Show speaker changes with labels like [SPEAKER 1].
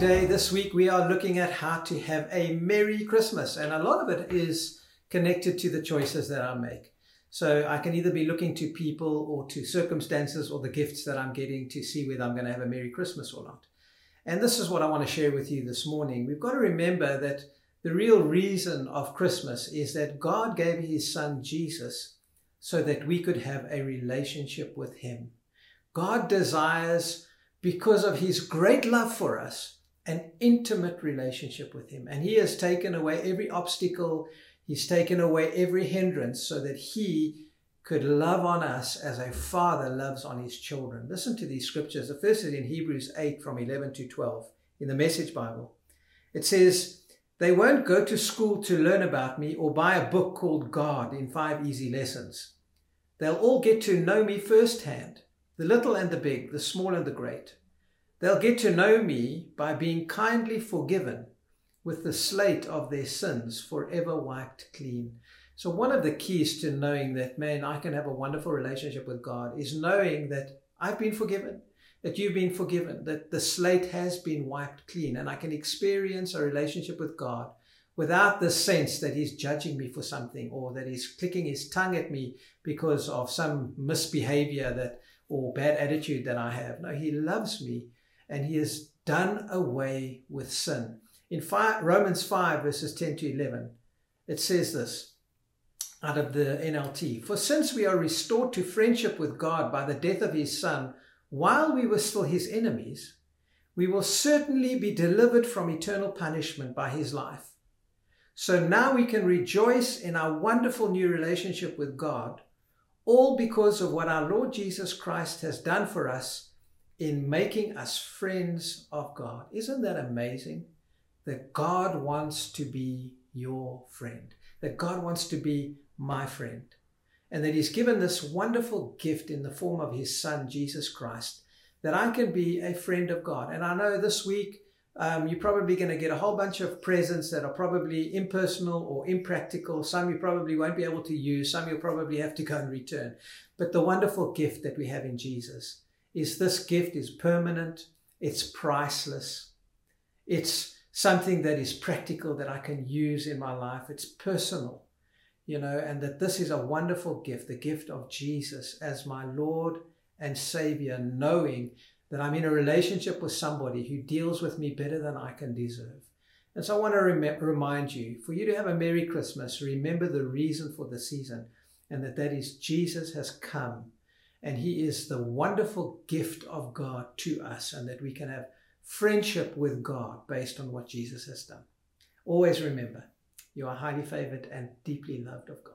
[SPEAKER 1] Today, this week, we are looking at how to have a Merry Christmas. And a lot of it is connected to the choices that I make. So I can either be looking to people or to circumstances or the gifts that I'm getting to see whether I'm going to have a Merry Christmas or not. And this is what I want to share with you this morning. We've got to remember that the real reason of Christmas is that God gave his son Jesus so that we could have a relationship with him. God desires, because of his great love for us, an intimate relationship with him. And he has taken away every obstacle, he's taken away every hindrance so that he could love on us as a father loves on his children. Listen to these scriptures. The first is in Hebrews 8 from 11 to 12 in the Message Bible. It says, They won't go to school to learn about me or buy a book called God in five easy lessons. They'll all get to know me firsthand, the little and the big, the small and the great. They'll get to know me by being kindly forgiven with the slate of their sins forever wiped clean. So, one of the keys to knowing that, man, I can have a wonderful relationship with God is knowing that I've been forgiven, that you've been forgiven, that the slate has been wiped clean, and I can experience a relationship with God without the sense that He's judging me for something or that He's clicking His tongue at me because of some misbehavior that or bad attitude that I have. No, He loves me and he has done away with sin. In five, Romans 5, verses 10 to 11, it says this out of the NLT For since we are restored to friendship with God by the death of his Son, while we were still his enemies, we will certainly be delivered from eternal punishment by his life. So now we can rejoice in our wonderful new relationship with God, all because of what our Lord Jesus Christ has done for us in making us friends of God. Isn't that amazing? That God wants to be your friend, that God wants to be my friend, and that He's given this wonderful gift in the form of His Son, Jesus Christ, that I can be a friend of God. And I know this week, um, you're probably going to get a whole bunch of presents that are probably impersonal or impractical. Some you probably won't be able to use. Some you'll probably have to go and return. But the wonderful gift that we have in Jesus is this gift is permanent, it's priceless, it's something that is practical that I can use in my life, it's personal, you know, and that this is a wonderful gift, the gift of Jesus as my Lord and Savior, knowing that I'm in a relationship with somebody who deals with me better than I can deserve. And so I want to rem- remind you for you to have a Merry Christmas, remember the reason for the season, and that that is Jesus has come and He is the wonderful gift of God to us, and that we can have friendship with God based on what Jesus has done. Always remember, you are highly favored and deeply loved of God.